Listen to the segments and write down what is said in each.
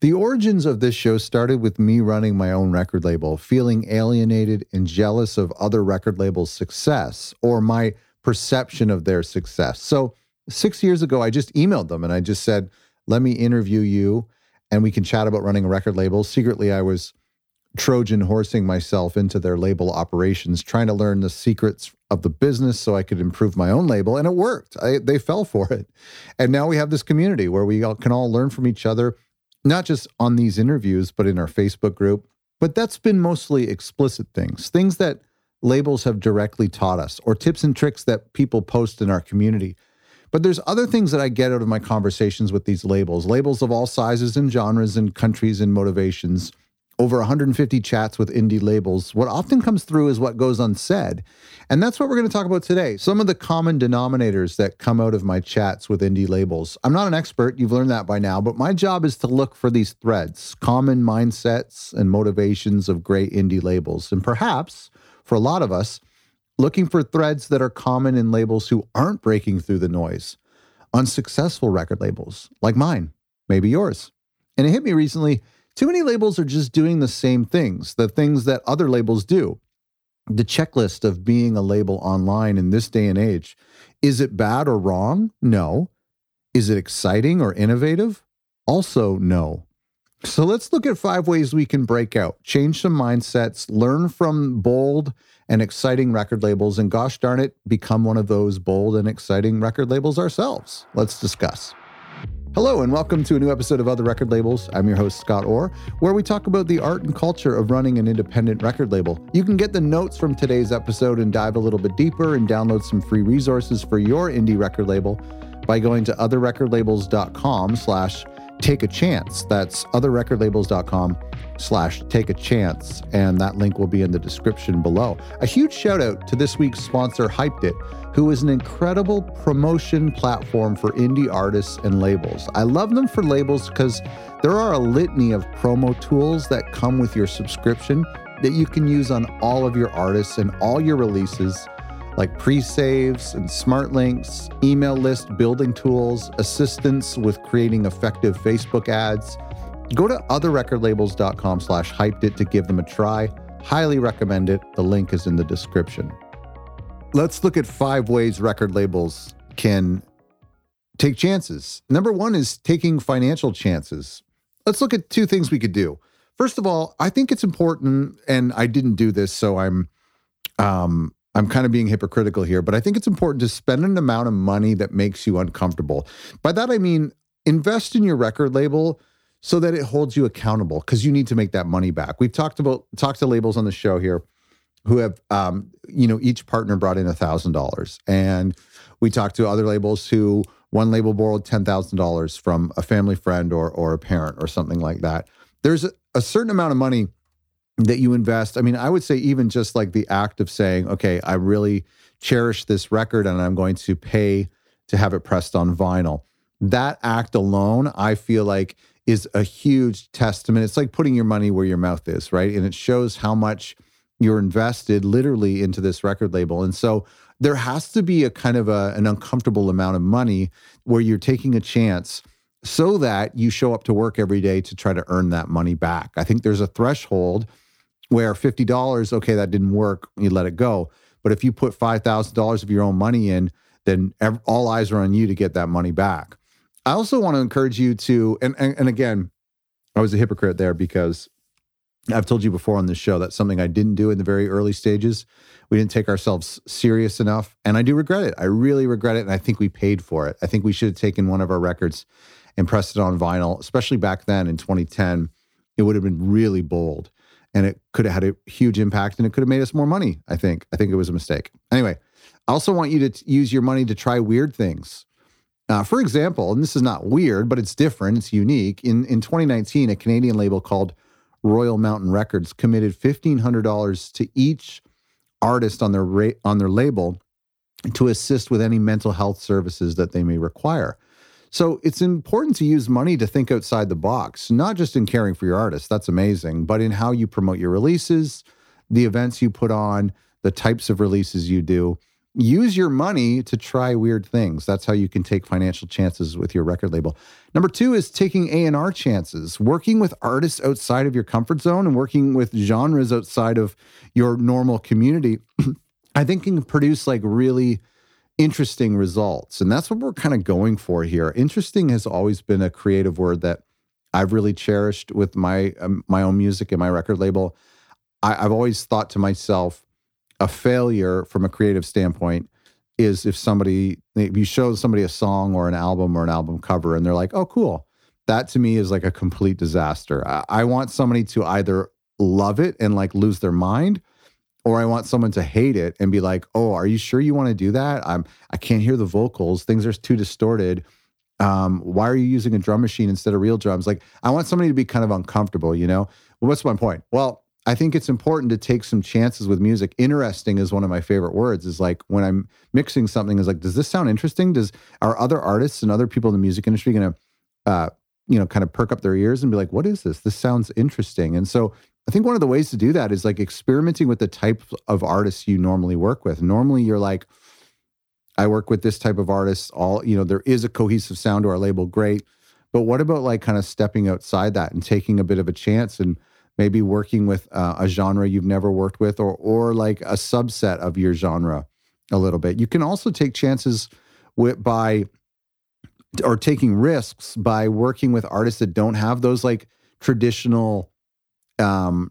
The origins of this show started with me running my own record label, feeling alienated and jealous of other record labels' success or my perception of their success. So, six years ago, I just emailed them and I just said, Let me interview you and we can chat about running a record label. Secretly, I was Trojan horsing myself into their label operations, trying to learn the secrets of the business so I could improve my own label. And it worked. I, they fell for it. And now we have this community where we all, can all learn from each other not just on these interviews, but in our Facebook group. But that's been mostly explicit things, things that labels have directly taught us, or tips and tricks that people post in our community. But there's other things that I get out of my conversations with these labels, labels of all sizes and genres and countries and motivations over 150 chats with indie labels, what often comes through is what goes unsaid. And that's what we're going to talk about today. Some of the common denominators that come out of my chats with indie labels. I'm not an expert, you've learned that by now, but my job is to look for these threads, common mindsets and motivations of great indie labels. And perhaps for a lot of us, looking for threads that are common in labels who aren't breaking through the noise, unsuccessful record labels like mine, maybe yours. And it hit me recently too many labels are just doing the same things, the things that other labels do. The checklist of being a label online in this day and age is it bad or wrong? No. Is it exciting or innovative? Also, no. So let's look at five ways we can break out, change some mindsets, learn from bold and exciting record labels, and gosh darn it, become one of those bold and exciting record labels ourselves. Let's discuss. Hello, and welcome to a new episode of Other Record Labels. I'm your host, Scott Orr, where we talk about the art and culture of running an independent record label. You can get the notes from today's episode and dive a little bit deeper and download some free resources for your indie record label by going to otherrecordlabels.com slash take a chance. That's otherrecordlabels.com slash take a chance. And that link will be in the description below. A huge shout out to this week's sponsor, Hypeddit, who is an incredible promotion platform for indie artists and labels. I love them for labels because there are a litany of promo tools that come with your subscription that you can use on all of your artists and all your releases like pre saves and smart links, email list building tools, assistance with creating effective Facebook ads. Go to otherrecordlabels.com slash hypeddit to give them a try. Highly recommend it. The link is in the description. Let's look at five ways record labels can take chances. Number one is taking financial chances. Let's look at two things we could do. First of all, I think it's important, and I didn't do this, so I'm um, I'm kind of being hypocritical here, but I think it's important to spend an amount of money that makes you uncomfortable. By that, I mean invest in your record label so that it holds you accountable because you need to make that money back. We've talked about talked to labels on the show here who have um, you know each partner brought in a thousand dollars and we talked to other labels who one label borrowed ten thousand dollars from a family friend or or a parent or something like that. There's a, a certain amount of money that you invest. I mean, I would say even just like the act of saying, okay, I really cherish this record and I'm going to pay to have it pressed on vinyl. That act alone, I feel like is a huge testament. It's like putting your money where your mouth is, right? And it shows how much you're invested literally into this record label. And so there has to be a kind of a, an uncomfortable amount of money where you're taking a chance so that you show up to work every day to try to earn that money back. I think there's a threshold where $50, okay, that didn't work, you let it go. But if you put $5,000 of your own money in, then all eyes are on you to get that money back. I also want to encourage you to, and, and, and again, I was a hypocrite there because I've told you before on this show that's something I didn't do in the very early stages. We didn't take ourselves serious enough. And I do regret it. I really regret it. And I think we paid for it. I think we should have taken one of our records and pressed it on vinyl, especially back then in 2010. It would have been really bold and it could have had a huge impact and it could have made us more money. I think. I think it was a mistake. Anyway, I also want you to t- use your money to try weird things. Uh, for example, and this is not weird, but it's different, it's unique. In, in 2019, a Canadian label called Royal Mountain Records committed $1,500 to each artist on their, ra- on their label to assist with any mental health services that they may require. So it's important to use money to think outside the box, not just in caring for your artists, that's amazing, but in how you promote your releases, the events you put on, the types of releases you do. use your money to try weird things. That's how you can take financial chances with your record label. Number two is taking A&R chances, working with artists outside of your comfort zone and working with genres outside of your normal community. I think can produce like really interesting results. And that's what we're kind of going for here. Interesting has always been a creative word that I've really cherished with my um, my own music and my record label. I, I've always thought to myself, a failure from a creative standpoint is if somebody if you show somebody a song or an album or an album cover and they're like, "Oh, cool," that to me is like a complete disaster. I, I want somebody to either love it and like lose their mind, or I want someone to hate it and be like, "Oh, are you sure you want to do that? I'm I can't hear the vocals. Things are too distorted." Um, why are you using a drum machine instead of real drums? Like, I want somebody to be kind of uncomfortable, you know? Well, what's my point? Well, I think it's important to take some chances with music. Interesting is one of my favorite words. Is like when I'm mixing something, is like, does this sound interesting? Does are other artists and other people in the music industry going to, uh, you know, kind of perk up their ears and be like, what is this? This sounds interesting. And so I think one of the ways to do that is like experimenting with the type of artists you normally work with. Normally, you're like, I work with this type of artists. All you know, there is a cohesive sound to our label. Great. But what about like kind of stepping outside that and taking a bit of a chance and maybe working with uh, a genre you've never worked with or or like a subset of your genre a little bit. You can also take chances with by or taking risks by working with artists that don't have those like traditional um,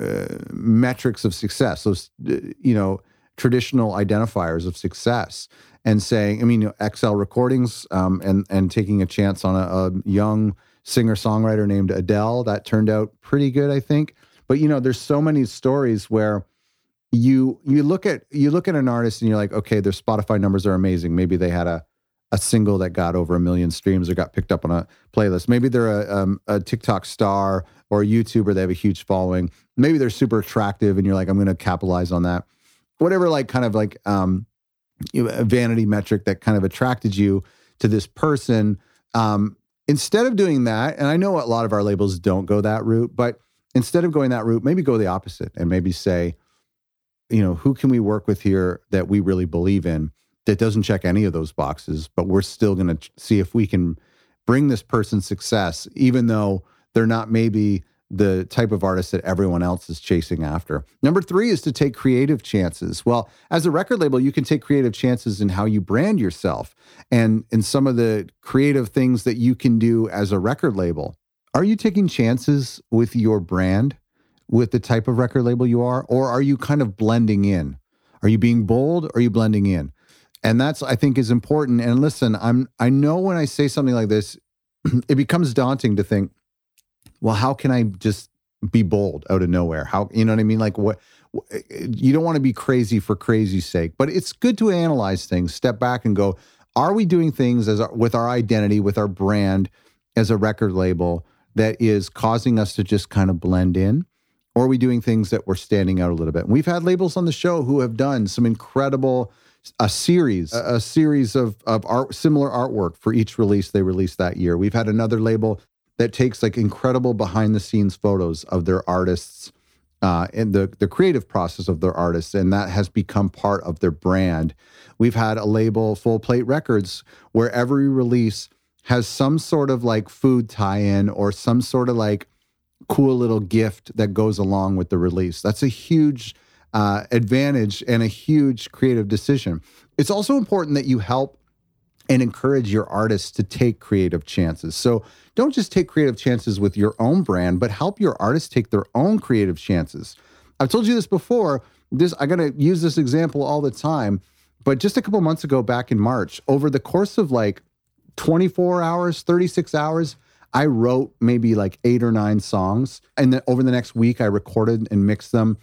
uh, metrics of success, those uh, you know traditional identifiers of success, and saying, I mean, you know, XL Recordings, um, and and taking a chance on a, a young singer songwriter named Adele. That turned out pretty good, I think. But you know, there's so many stories where you you look at you look at an artist and you're like, okay, their Spotify numbers are amazing. Maybe they had a a single that got over a million streams or got picked up on a playlist. Maybe they're a, um, a TikTok star or a YouTuber. They have a huge following. Maybe they're super attractive, and you're like, I'm going to capitalize on that. Whatever, like kind of like um, you know, a vanity metric that kind of attracted you to this person. Um, instead of doing that, and I know a lot of our labels don't go that route, but instead of going that route, maybe go the opposite and maybe say, you know, who can we work with here that we really believe in that doesn't check any of those boxes, but we're still going to see if we can bring this person success, even though they're not maybe the type of artist that everyone else is chasing after. Number three is to take creative chances. Well, as a record label, you can take creative chances in how you brand yourself and in some of the creative things that you can do as a record label. Are you taking chances with your brand, with the type of record label you are, or are you kind of blending in? Are you being bold or are you blending in? And that's I think is important. And listen, I'm I know when I say something like this, it becomes daunting to think, well, how can I just be bold out of nowhere? How, you know what I mean? Like, what, eh, eh, you don't want to be crazy for crazy's sake, but it's good to analyze things, step back and go, are we doing things as our, with our identity, with our brand as a record label that is causing us to just kind of blend in? Or are we doing things that we're standing out a little bit? And we've had labels on the show who have done some incredible a series, a, series of of art, similar artwork for each release they released that year. We've had another label that takes like incredible behind the scenes photos of their artists uh, and the the creative process of their artists, and that has become part of their brand. We've had a label, Full Plate Records, where every release has some sort of like food tie-in or some sort of like cool little gift that goes along with the release. That's a huge uh, advantage and a huge creative decision. It's also important that you help and encourage your artists to take creative chances. So don't just take creative chances with your own brand, but help your artists take their own creative chances. I've told you this before. This I'm to use this example all the time, but just a couple months ago back in March, over the course of like 24 hours, 36 hours, I wrote maybe like 8 or 9 songs and then over the next week I recorded and mixed them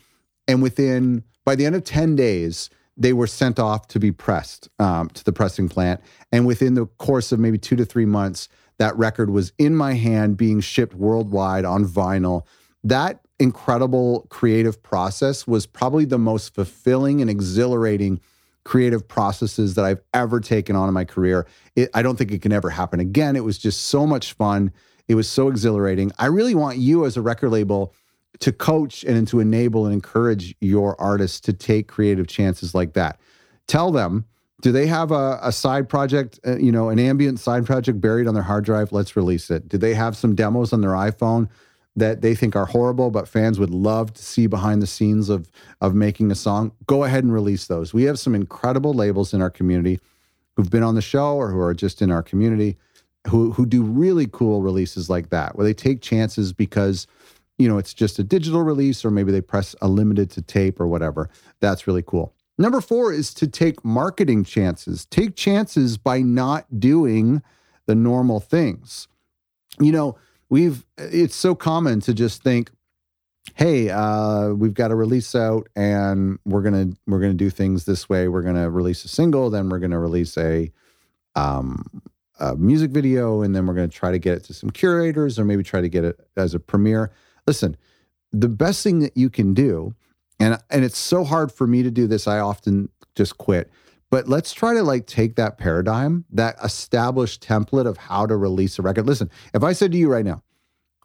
and within by the end of 10 days they were sent off to be pressed um, to the pressing plant. And within the course of maybe two to three months, that record was in my hand being shipped worldwide on vinyl. That incredible creative process was probably the most fulfilling and exhilarating creative processes that I've ever taken on in my career. It, I don't think it can ever happen again. It was just so much fun. It was so exhilarating. I really want you as a record label to coach and to enable and encourage your artists to take creative chances like that. tell them do they have a, a side project, uh, you know, an ambient side project buried on their hard drive? Let's release it. Do they have some demos on their iPhone that they think are horrible, but fans would love to see behind the scenes of of making a song? Go ahead and release those. We have some incredible labels in our community who've been on the show or who are just in our community who who do really cool releases like that, where they take chances because you know it's just a digital release or maybe they press a limited to tape or whatever. That's really cool. Number four is to take marketing chances. Take chances by not doing the normal things. You know, we've, it's so common to just think, hey, uh, we've got a release out and we're to, we're to do things this way. We're to release a single, then we're to release a, um, a music video, and then we're to try to get it to some curators or maybe try to get it as a premiere. Listen, the best thing that you can do and and it's so hard for me to do this i often just quit but let's try to like take that paradigm that established template of how to release a record. Listen if i said to you right now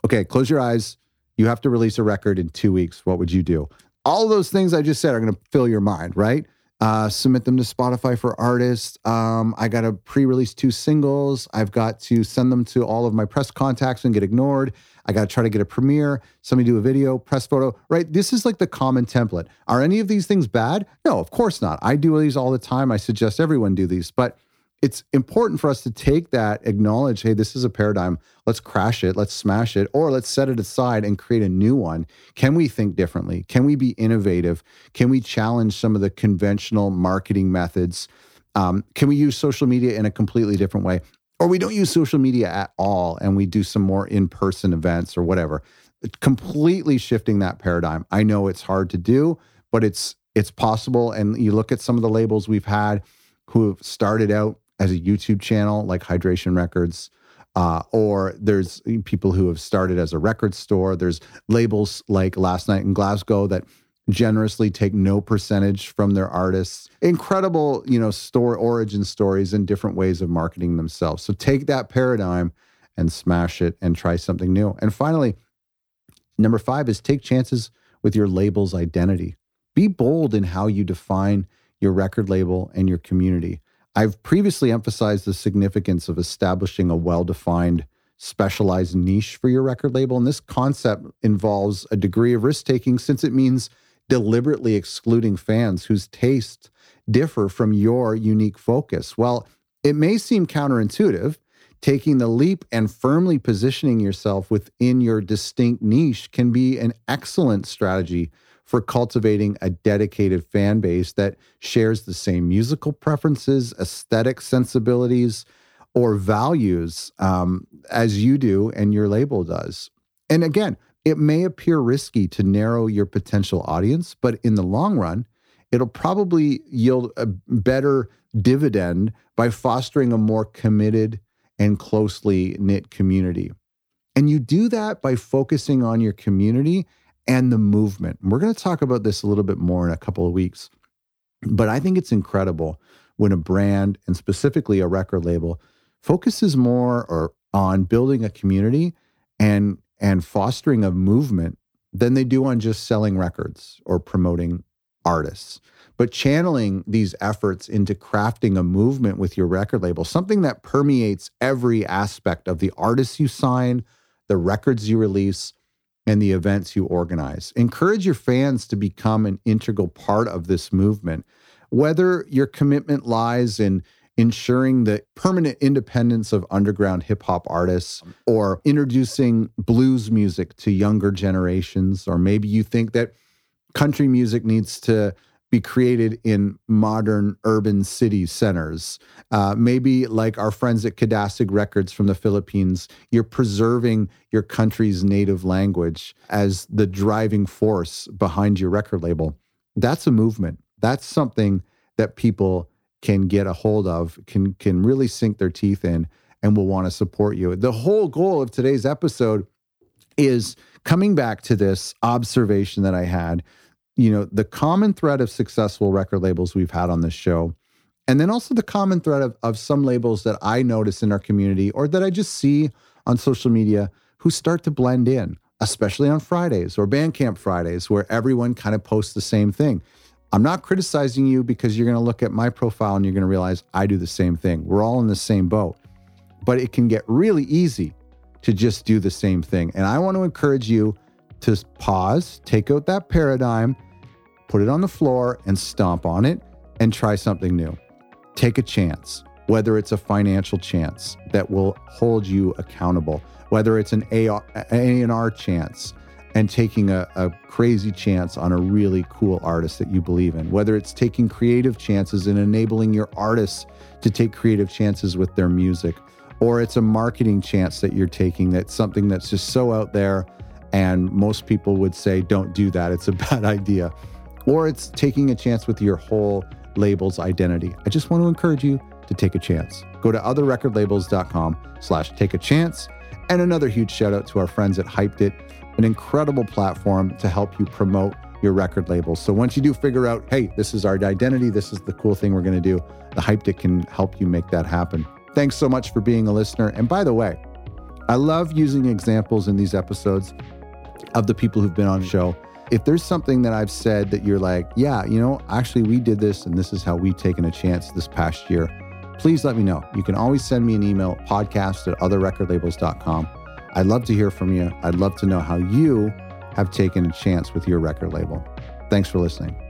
okay close your eyes you have to release a record in two weeks what would you do? All those things i just said are going to fill your mind right uh, submit them to Spotify for artists. Um, I got to pre release two singles. I've got to send them to all of my press contacts and get ignored. I got to try to get a premiere, somebody do a video, press photo, right? This is like the common template. Are any of these things bad? No, of course not. I do these all the time. I suggest everyone do these, but it's important for us to take that, acknowledge, hey, this is a paradigm. Let's crash it, let's smash it, or let's set it aside and create a new one. Can we think differently? Can we be innovative? Can we challenge some of the conventional marketing methods? Um, can we use social media in a completely different way? Or we don't use social media at all and we do some more in person events or whatever. Completely shifting that paradigm. I know it's hard to do, but it's it's possible. And you look at some of the labels we've had who have started out as a YouTube channel like Hydration Records. Uh, or there's people who have started as a record store. There's labels like Last Night in Glasgow that generously take no percentage from their artists. Incredible, you know, store origin stories and different ways of marketing themselves. So take that paradigm and smash it and try something new. And finally, number five is take chances with your label's identity. Be bold in how you define your record label and your community. I've previously emphasized the significance of establishing a well defined, specialized niche for your record label. And this concept involves a degree of risk taking since it means deliberately excluding fans whose tastes differ from your unique focus. Well, it may seem counterintuitive. Taking the leap and firmly positioning yourself within your distinct niche can be an excellent strategy for cultivating a dedicated fan base that shares the same musical preferences, aesthetic sensibilities, or values um, as you do and your label does. And again, it may appear risky to narrow your potential audience, but in the long run, it'll probably yield a better dividend by fostering a more committed and closely knit community. And you do that by focusing on your community and the movement. We're going to talk about this a little bit more in a couple of weeks. But I think it's incredible when a brand and specifically a record label focuses more or on building a community and and fostering a movement than they do on just selling records or promoting artists. But channeling these efforts into crafting a movement with your record label, something that permeates every aspect of the artists you sign, the records you release, and the events you organize. Encourage your fans to become an integral part of this movement. Whether your commitment lies in ensuring the permanent independence of underground hip hop artists or introducing blues music to younger generations, or maybe you think that country music needs to be created in modern urban city centers. Uh, maybe like our friends at Kadasig Records from the Philippines, you're preserving your country's native language as the driving force behind your record label. That's a movement. That's something that people can get a hold of, can can really sink their teeth in, and will want to support you. The whole goal of today's episode is coming back to this observation that I had you know, the common thread of successful record labels we've had on this show, and then also the common thread of, of some labels that I notice in our community or that I just see on social media who start to blend in, especially on Fridays or Bandcamp Fridays, where everyone kind of posts the same thing. I'm not criticizing you because you're going to look at my profile and you're going to realize I do the same thing. We're all in the same boat. But it can get really easy to just do the same thing. And I want to encourage you to pause, take out that paradigm, put it on the floor and stomp on it and try something new. Take a chance, whether it's a financial chance that will hold you accountable, whether it's an A&R chance and taking a, a, crazy chance on a really cool artist that you believe in, whether it's taking creative chances and enabling your artists to take creative chances with their music, or it's a marketing chance that you're taking that's something that's just so out there and most people would say, don't do that, it's a bad idea, or it's taking a chance with your whole label's identity. I just want to encourage you to take a chance. Go to otherrecordlabels.com slash take a chance. And another huge shout out to our friends at Hypeddit an incredible platform to help you promote your record labels. So once you do figure out, hey, this is our identity, this is the cool thing we're going to do, the Hypeddit can help you make that happen. Thanks so much for being a listener. And by the way, I love using examples in these episodes of the people who've been on the show. If there's something that I've said that you're like, yeah, you know, actually we did this and this is how we've taken a chance this past year, please let me know. You can always send me an email, podcast at otherrecordlabels.com. I'd love to hear from you. I'd love to know how you have taken a chance with your record label. Thanks for listening.